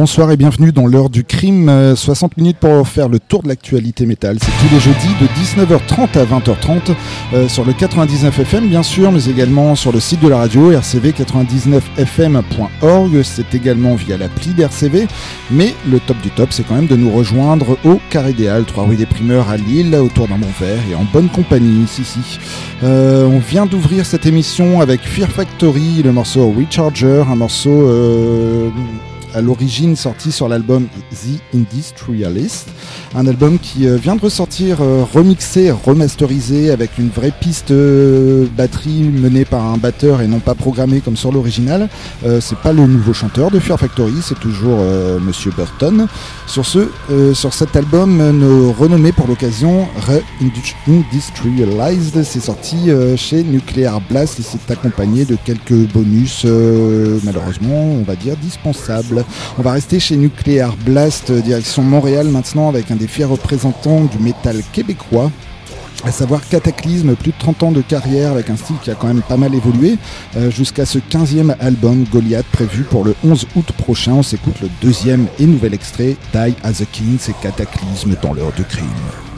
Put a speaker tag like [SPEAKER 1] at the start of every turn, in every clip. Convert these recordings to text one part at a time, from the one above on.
[SPEAKER 1] Bonsoir et bienvenue dans l'heure du crime. 60 euh, minutes pour faire le tour de l'actualité métal. C'est tous les jeudis de 19h30 à 20h30 euh, sur le 99 FM bien sûr, mais également sur le site de la radio rcv99fm.org. C'est également via l'appli d'RCV. Mais le top du top, c'est quand même de nous rejoindre au Carré Halles, 3 rue des Primeurs à Lille, autour d'un bon verre et en bonne compagnie. Si, si. Euh, on vient d'ouvrir cette émission avec Fear Factory, le morceau Recharger, un morceau à l'origine sorti sur l'album The Industrialist, un album qui euh, vient de ressortir euh, remixé, remasterisé avec une vraie piste euh, batterie menée par un batteur et non pas programmé comme sur l'original. c'est pas le nouveau chanteur de Fear Factory, c'est toujours Monsieur Burton. Sur ce, sur cet album, nos renommés pour l'occasion, Re-Industrialized, c'est sorti chez Nuclear Blast et c'est accompagné de quelques bonus, malheureusement, on va dire dispensables. On va rester chez Nuclear Blast, euh, direction Montréal maintenant, avec un des fiers représentants du métal québécois à savoir Cataclysme, plus de 30 ans de carrière avec un style qui a quand même pas mal évolué, euh, jusqu'à ce 15e album Goliath prévu pour le 11 août prochain. On s'écoute le deuxième et nouvel extrait, Die as a King, c'est Cataclysme dans l'heure de crime.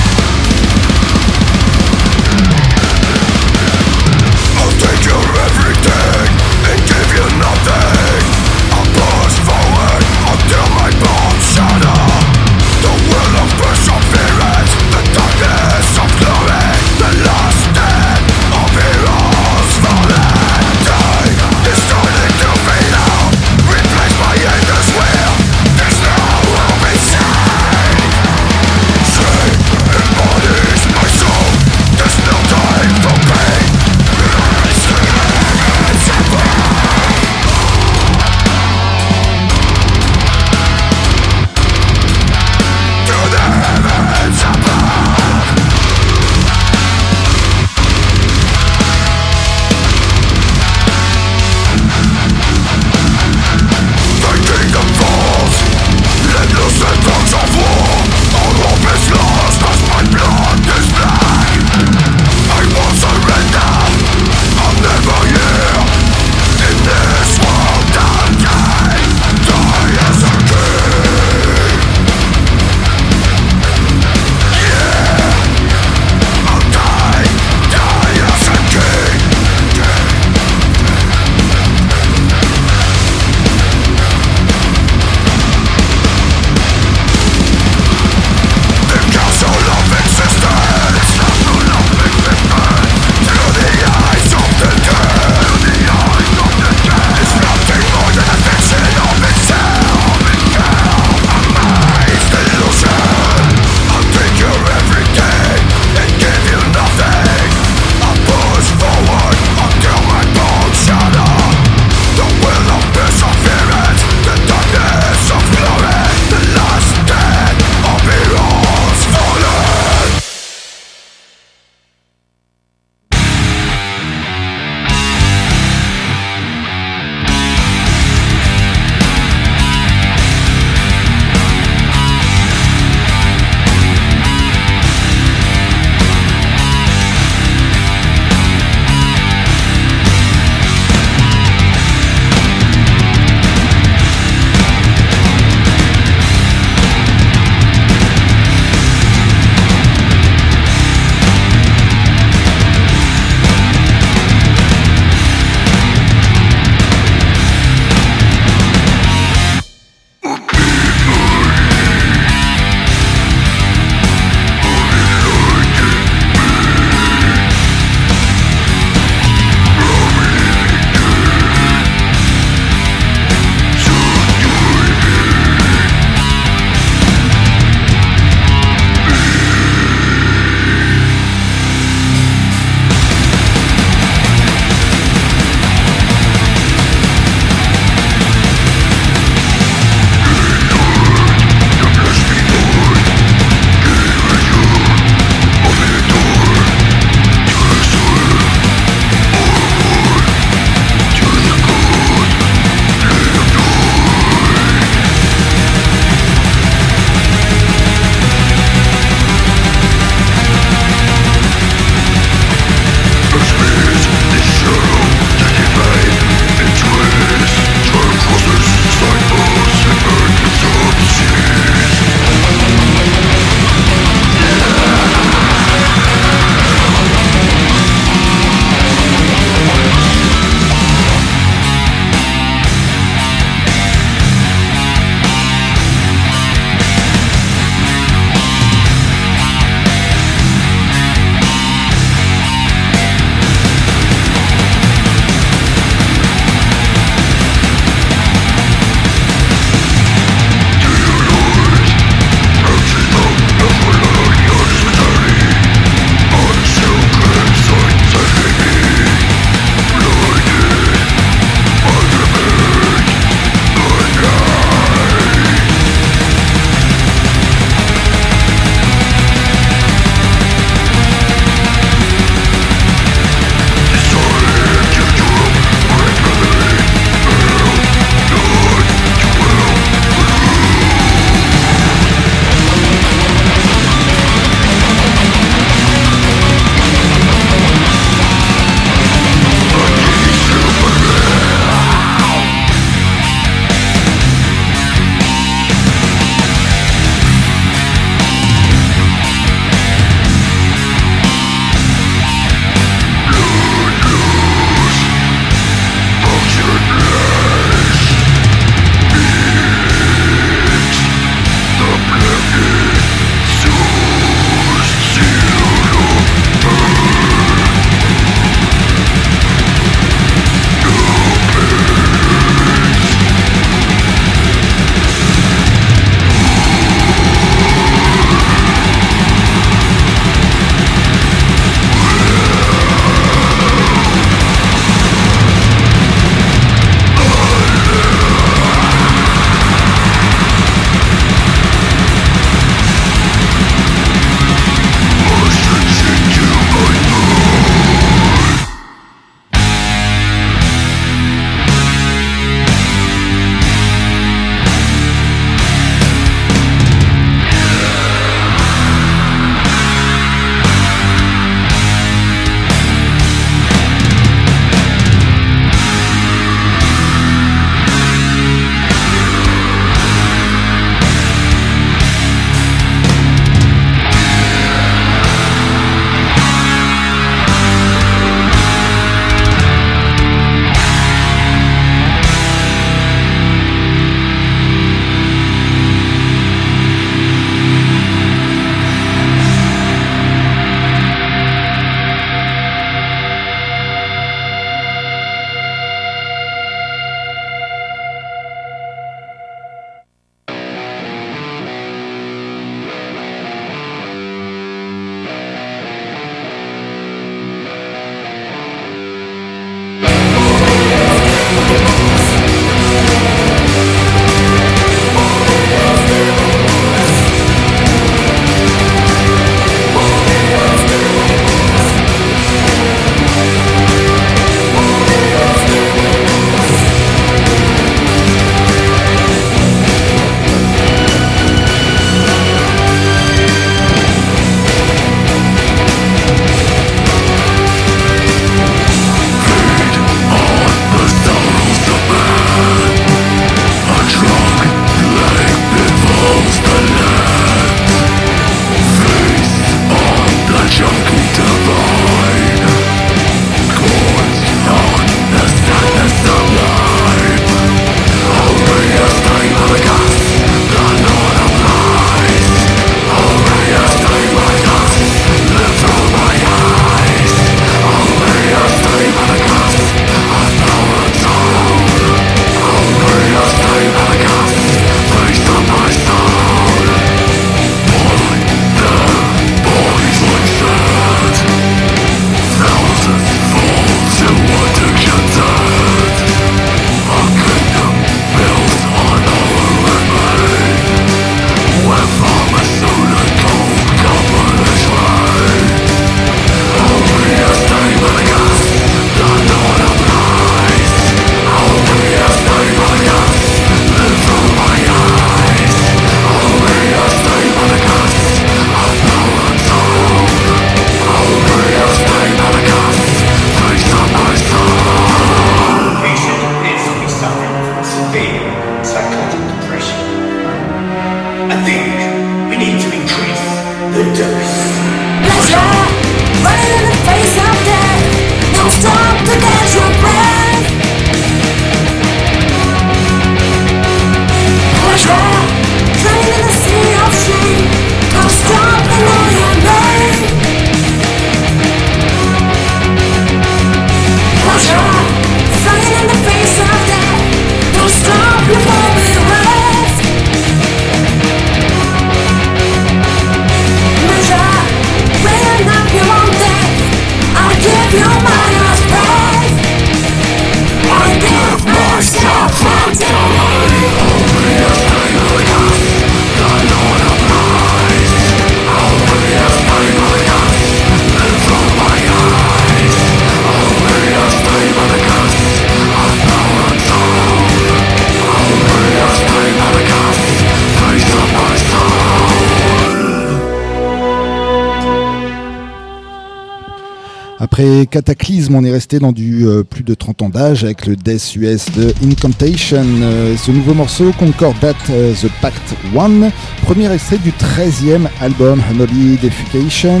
[SPEAKER 1] Après Cataclysme, on est resté dans du euh, plus de 30 ans d'âge avec le Death US de Incantation. Euh, ce nouveau morceau, Concordat euh, The Pact One, premier extrait du 13e album Unholy Defecation,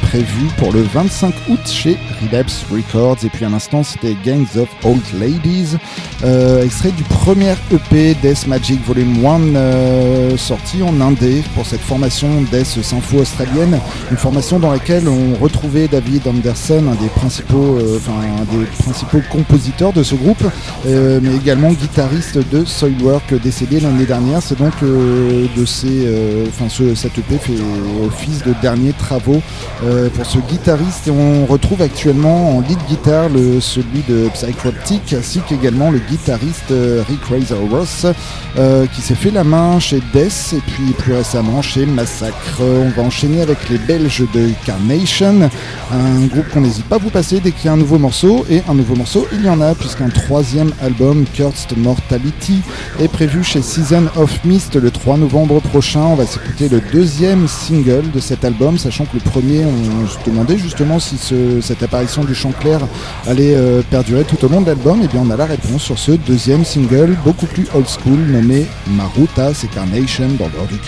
[SPEAKER 1] prévu pour le 25 août chez Relapse Records. Et puis un instant, c'était Gangs of Old Ladies, extrait du premier EP Death Magic Volume 1, sorti en indé pour cette formation Death Sympho australienne, une formation dans laquelle on retrouvait David Anderson, un des principaux, euh, enfin des principaux compositeurs de ce groupe, euh, mais également guitariste de Soilwork décédé l'année dernière. C'est donc euh, de ces, enfin ce, cette EP fait office de derniers travaux pour ce guitariste et on retrouve actuellement en lead guitar le, celui de Psychroptic ainsi qu'également le guitariste Rick Razor Ross qui s'est fait la main chez Death et puis plus récemment chez Massacre. On va enchaîner avec les Belges de Carnation, un groupe qu'on n'hésite pas à vous passer dès qu'il y a un nouveau morceau. Et un nouveau morceau, il y en a, puisqu'un troisième album, Cursed Mortality, est prévu chez Season of Mist le 3 novembre prochain. On va s'écouter le deuxième single de cet album, sachant que le premier, on se demandait justement si cette apparition du chant clair allait euh, perdurer tout au long de l'album. Et bien, on a la réponse sur ce deuxième single, beaucoup plus old school, nommé Maruta, c'est Carnation dans l'heure du.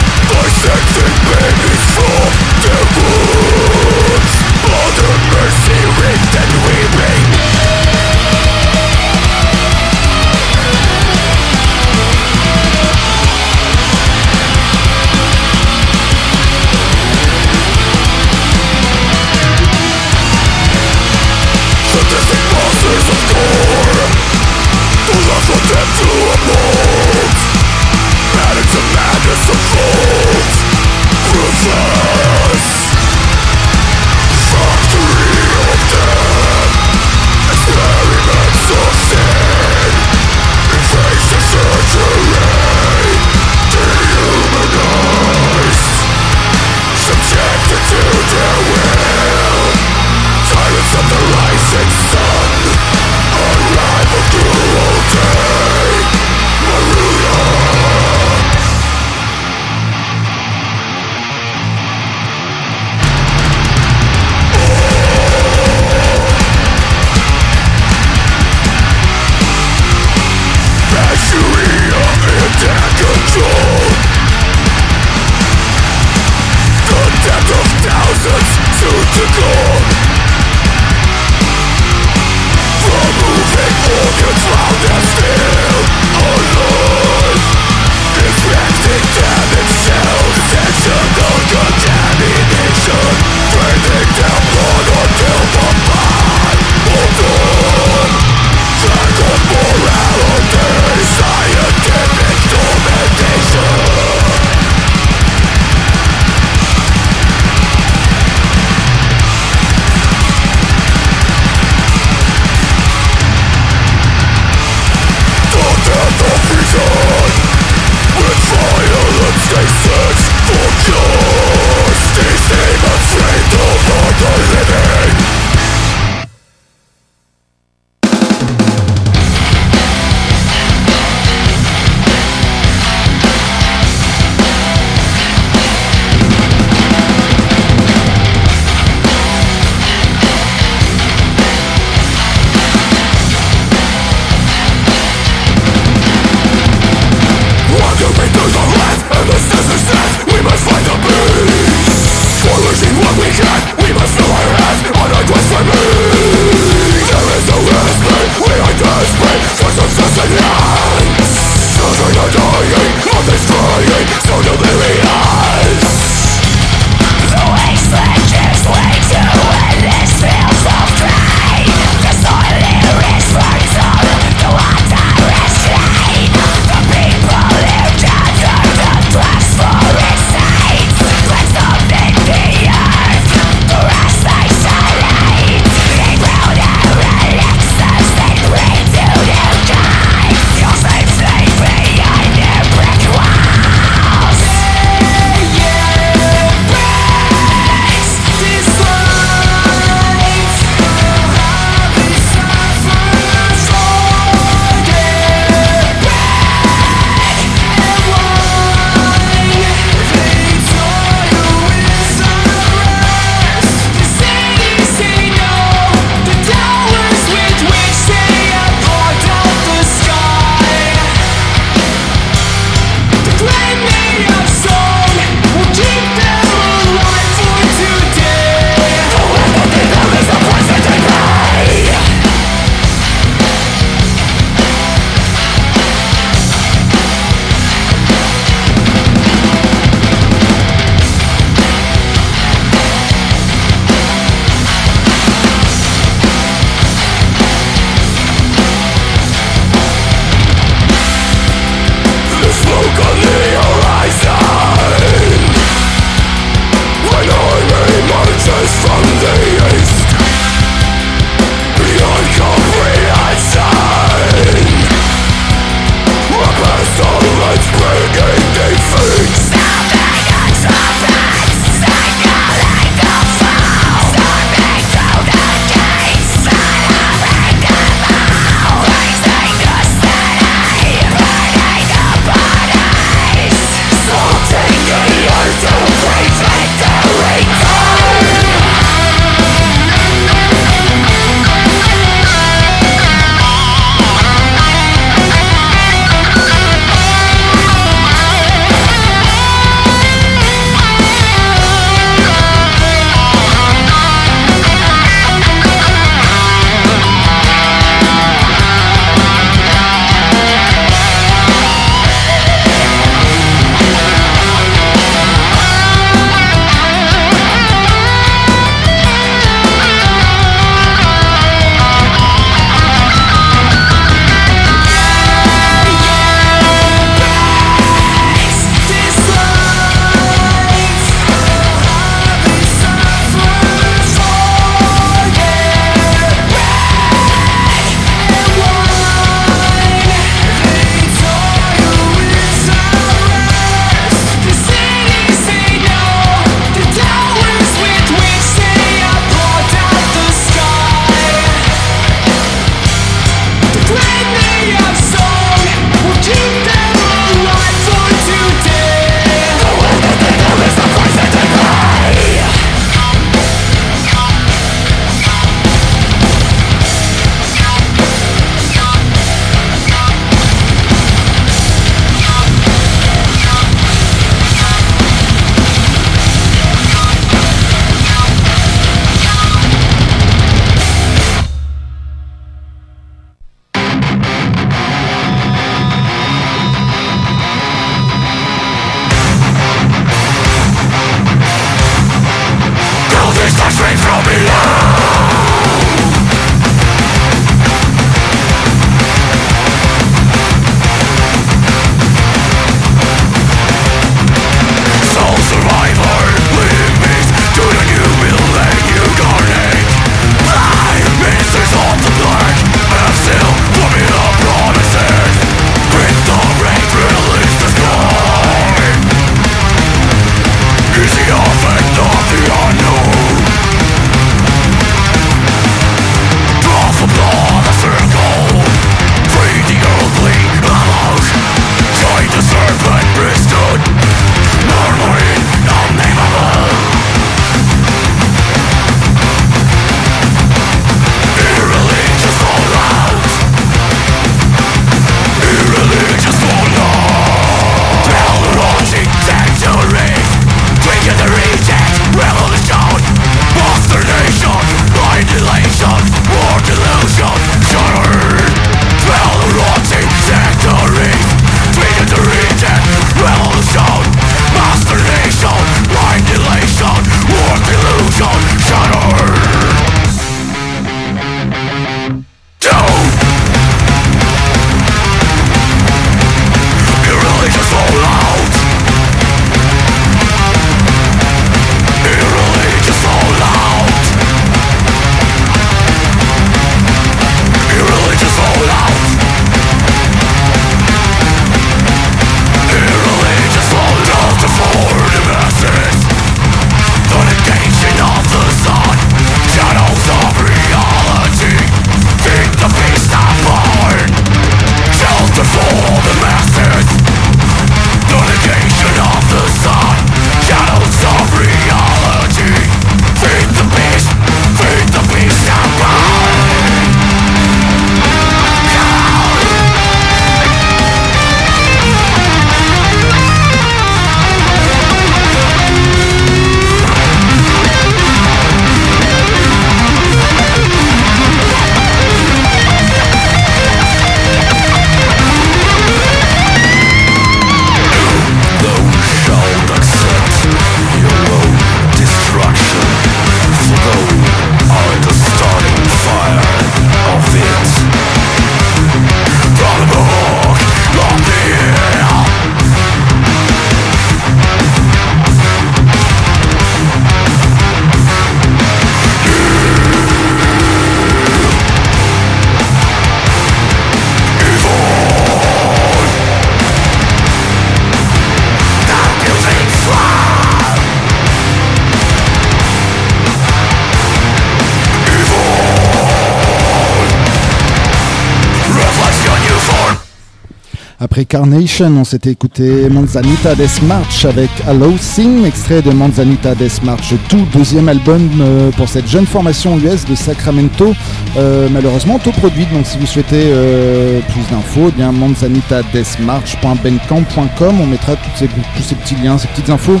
[SPEAKER 1] Après Carnation, on s'était écouté Manzanita Death March avec Hello Sing, extrait de Manzanita Death March, tout deuxième album euh, pour cette jeune formation US de Sacramento, euh, malheureusement autoproduite. Donc si vous souhaitez euh, plus d'infos, eh bien manzanitadeathmarch.bandcamp.com, on mettra ces, tous ces petits liens, ces petites infos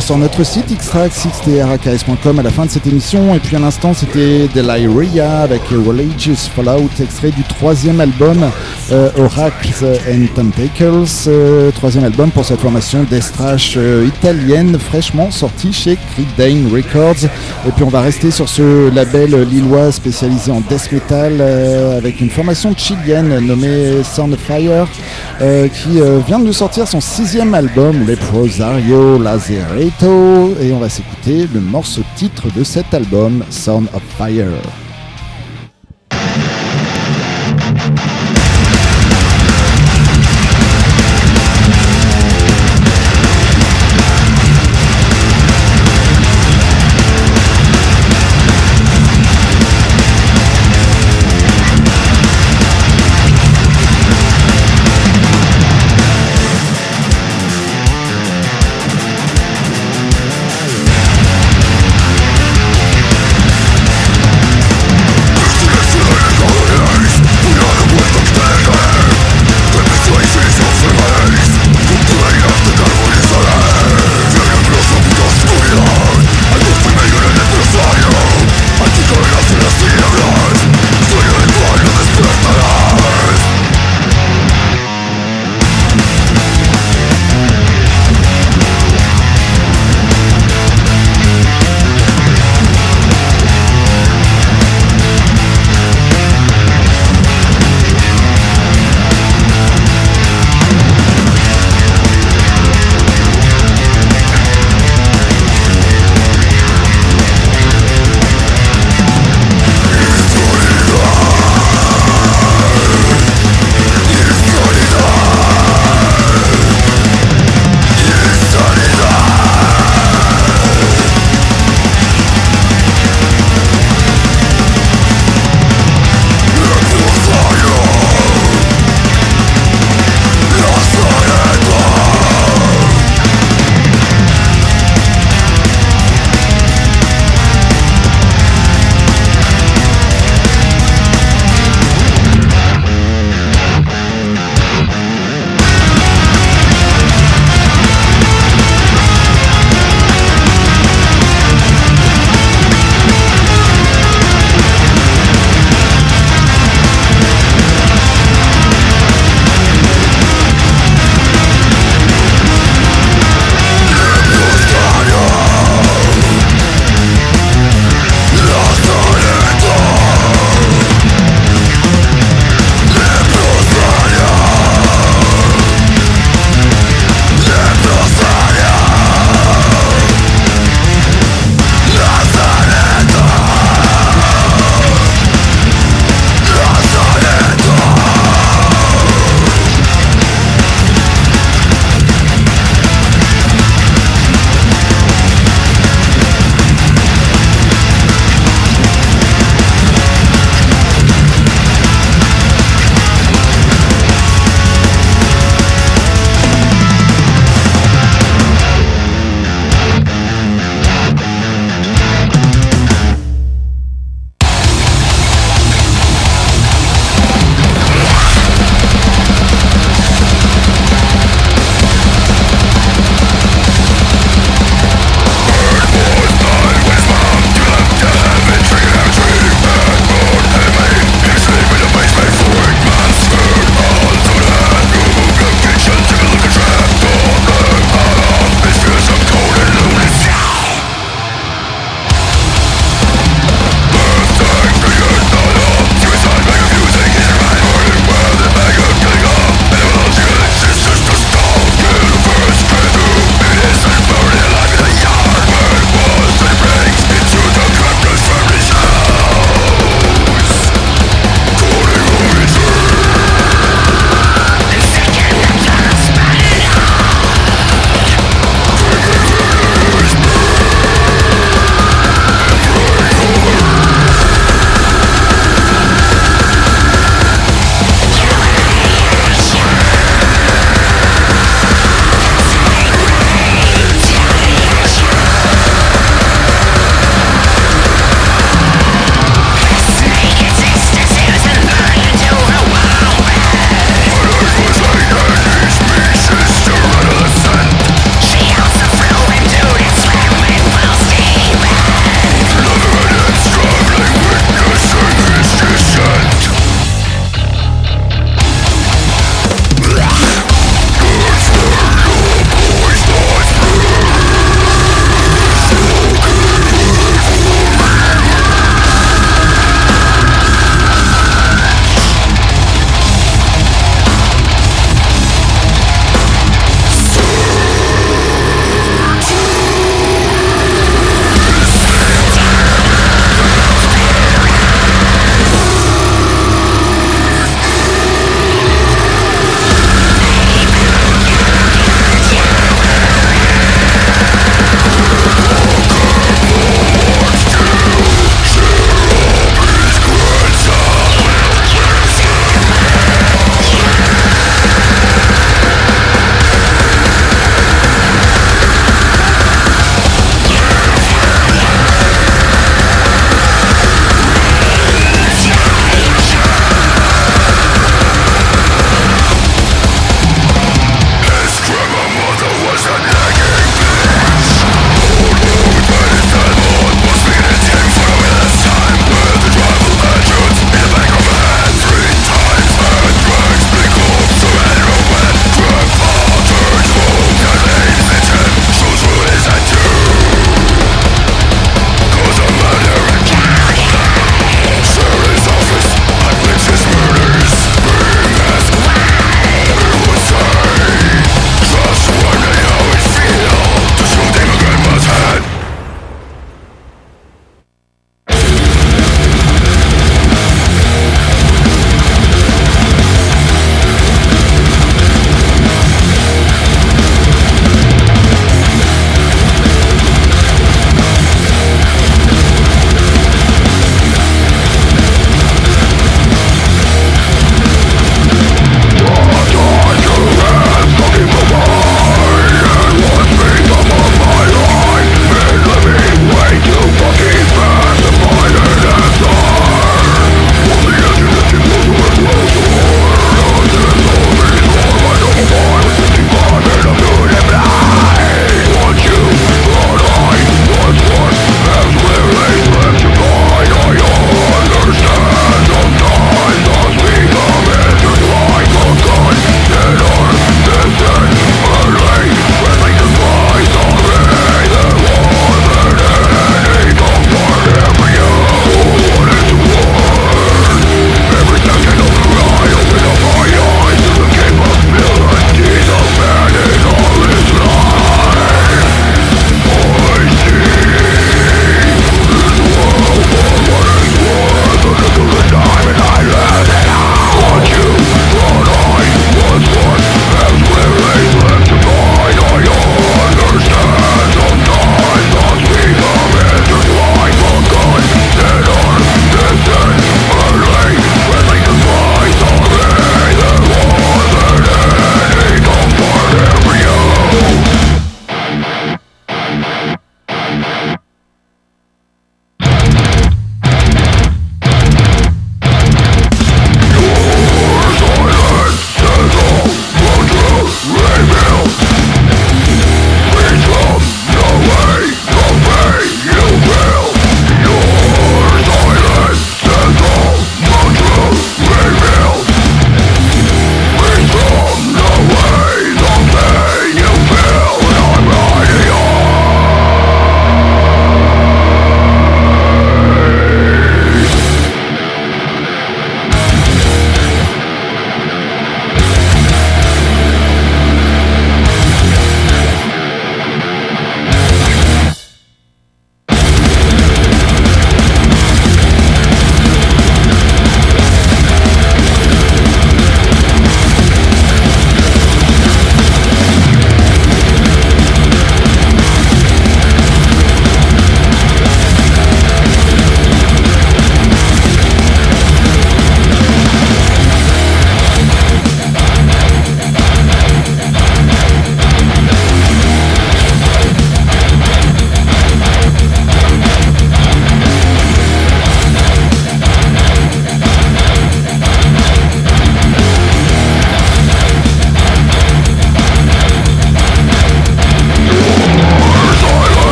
[SPEAKER 1] sur notre site xtrax.xtraks.com à la fin de cette émission. Et puis à l'instant, c'était Deliria avec Religious Fallout, extrait du troisième album Oracles and Tentacles, euh, troisième album pour cette formation d'estrash euh, italienne fraîchement sortie chez Creed Records. Et puis on va rester sur ce label lillois spécialisé en death metal euh, avec une formation chilienne nommée Sound of Fire qui vient de nous sortir son sixième album, Leprosario Lazaretto. Et on va s'écouter le morceau titre de cet album, Sound of Fire.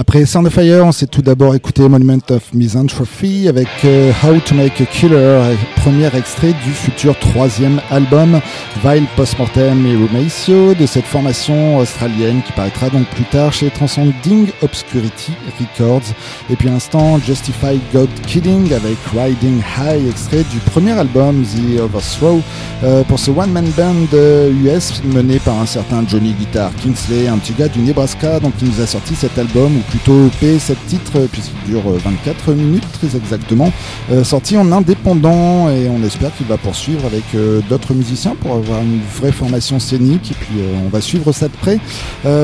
[SPEAKER 1] Après Sound of Fire, on s'est tout d'abord écouté Monument of Misanthropy avec euh, How to Make a Killer, premier extrait du futur troisième album Vile Postmortem et Rumacio de cette formation australienne qui paraîtra donc plus tard chez Transcending Obscurity Records. Et puis l'instant Justified God Killing avec Riding High, extrait du premier album The Overthrow euh, pour ce one-man band US euh, mené par un certain Johnny Guitar Kingsley, un petit gars du Nebraska donc qui nous a sorti cet album plutôt EP, 7 titres, puisqu'il dure 24 euh, minutes très exactement, euh, sorti en indépendant et on espère qu'il va poursuivre avec euh, d'autres musiciens pour avoir une vraie formation scénique et puis on va suivre ça de près.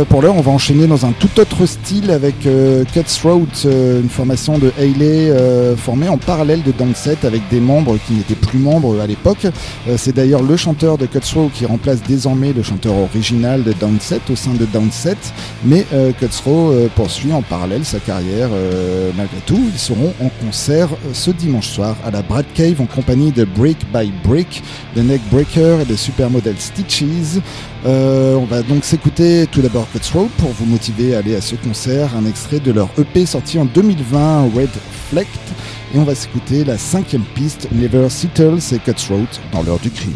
[SPEAKER 1] pour l'heure, on va enchaîner dans un tout autre style avec Cutthroat, une formation de Hayley formée en parallèle de Downset avec des membres qui n'étaient plus membres à l'époque. C'est d'ailleurs le chanteur de Cutthroat qui remplace désormais le chanteur original de Downset au sein de Downset, mais Cutthroat poursuit en parallèle sa carrière euh, malgré tout. Ils seront en concert euh, ce dimanche soir à la Brad Cave en compagnie de Brick by Brick, de Neckbreaker et de Supermodel Stitches. Euh, on va donc s'écouter tout d'abord Cutthroat pour vous motiver à aller à ce concert, un extrait de leur EP sorti en 2020, Red Flecked. Et on va s'écouter la cinquième piste, Never Settles et Cutthroat dans l'heure du crime.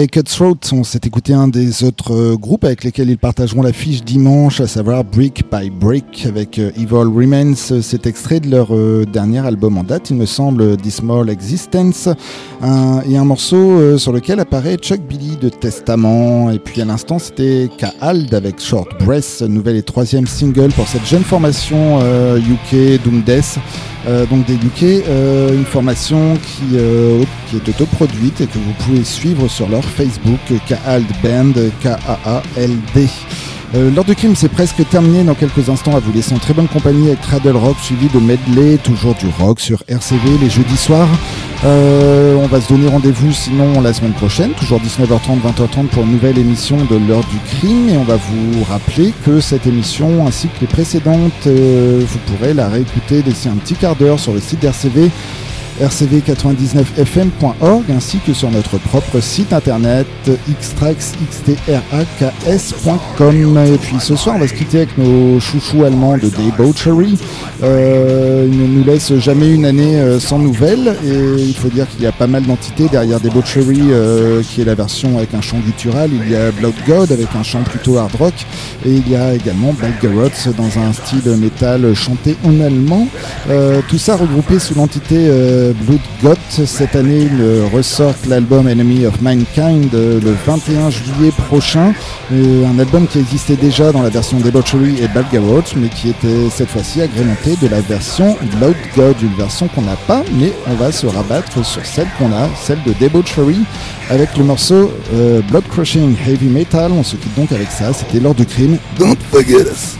[SPEAKER 1] Après Cutthroat, on s'est écouté un des autres euh, groupes avec lesquels ils partageront l'affiche dimanche, à savoir Brick by Brick avec euh, Evil Remains. C'est extrait de leur euh, dernier album en date, il me semble, This Small Existence, et un morceau sur lequel apparaît Chuck Billy de Testament. Et puis à l'instant, c'était Kahald avec Short Breath, nouvel et troisième single pour cette jeune formation UK Doom Death. Donc des UK, une formation qui, qui est autoproduite et que vous pouvez suivre sur leur Facebook, Kaald Band, K-A-A-L-D. L'heure du crime c'est presque terminé dans quelques instants à vous laisser en très bonne compagnie avec Cradle Rock suivi de medley, toujours du rock sur RCV les jeudis soirs. Euh, on va se donner rendez-vous sinon la semaine prochaine, toujours 19h30, 20h30 pour une nouvelle émission de l'heure du crime. Et on va vous rappeler que cette émission ainsi que les précédentes, euh, vous pourrez la réécouter d'ici un petit quart d'heure sur le site d'RCV rcv99fm.org ainsi que sur notre propre site internet xtraxxtraks.com. Et puis ce soir, on va se quitter avec nos chouchous allemands de Debauchery. Euh, ils ne nous laissent jamais une année euh, sans nouvelles et il faut dire qu'il y a pas mal d'entités derrière Debauchery euh, qui est la version avec un chant guttural. Il y a Blood God avec un chant plutôt hard rock et il y a également Balgarots dans un style métal chanté en allemand. Euh, tout ça regroupé sous l'entité Blood God. Cette année, il ressort l'album Enemy of Mankind euh, le 21 juillet prochain. Euh, un album qui existait déjà dans la version Debauchery et Balgarot, mais qui était cette fois-ci agrémenté de la version Blood God, une version qu'on n'a pas, mais on va se rabattre sur celle qu'on a, celle de Debauchery, avec le morceau euh, Blood Crushing Heavy Metal. On se quitte donc avec ça. C'était l'heure du crime. Don't forget us.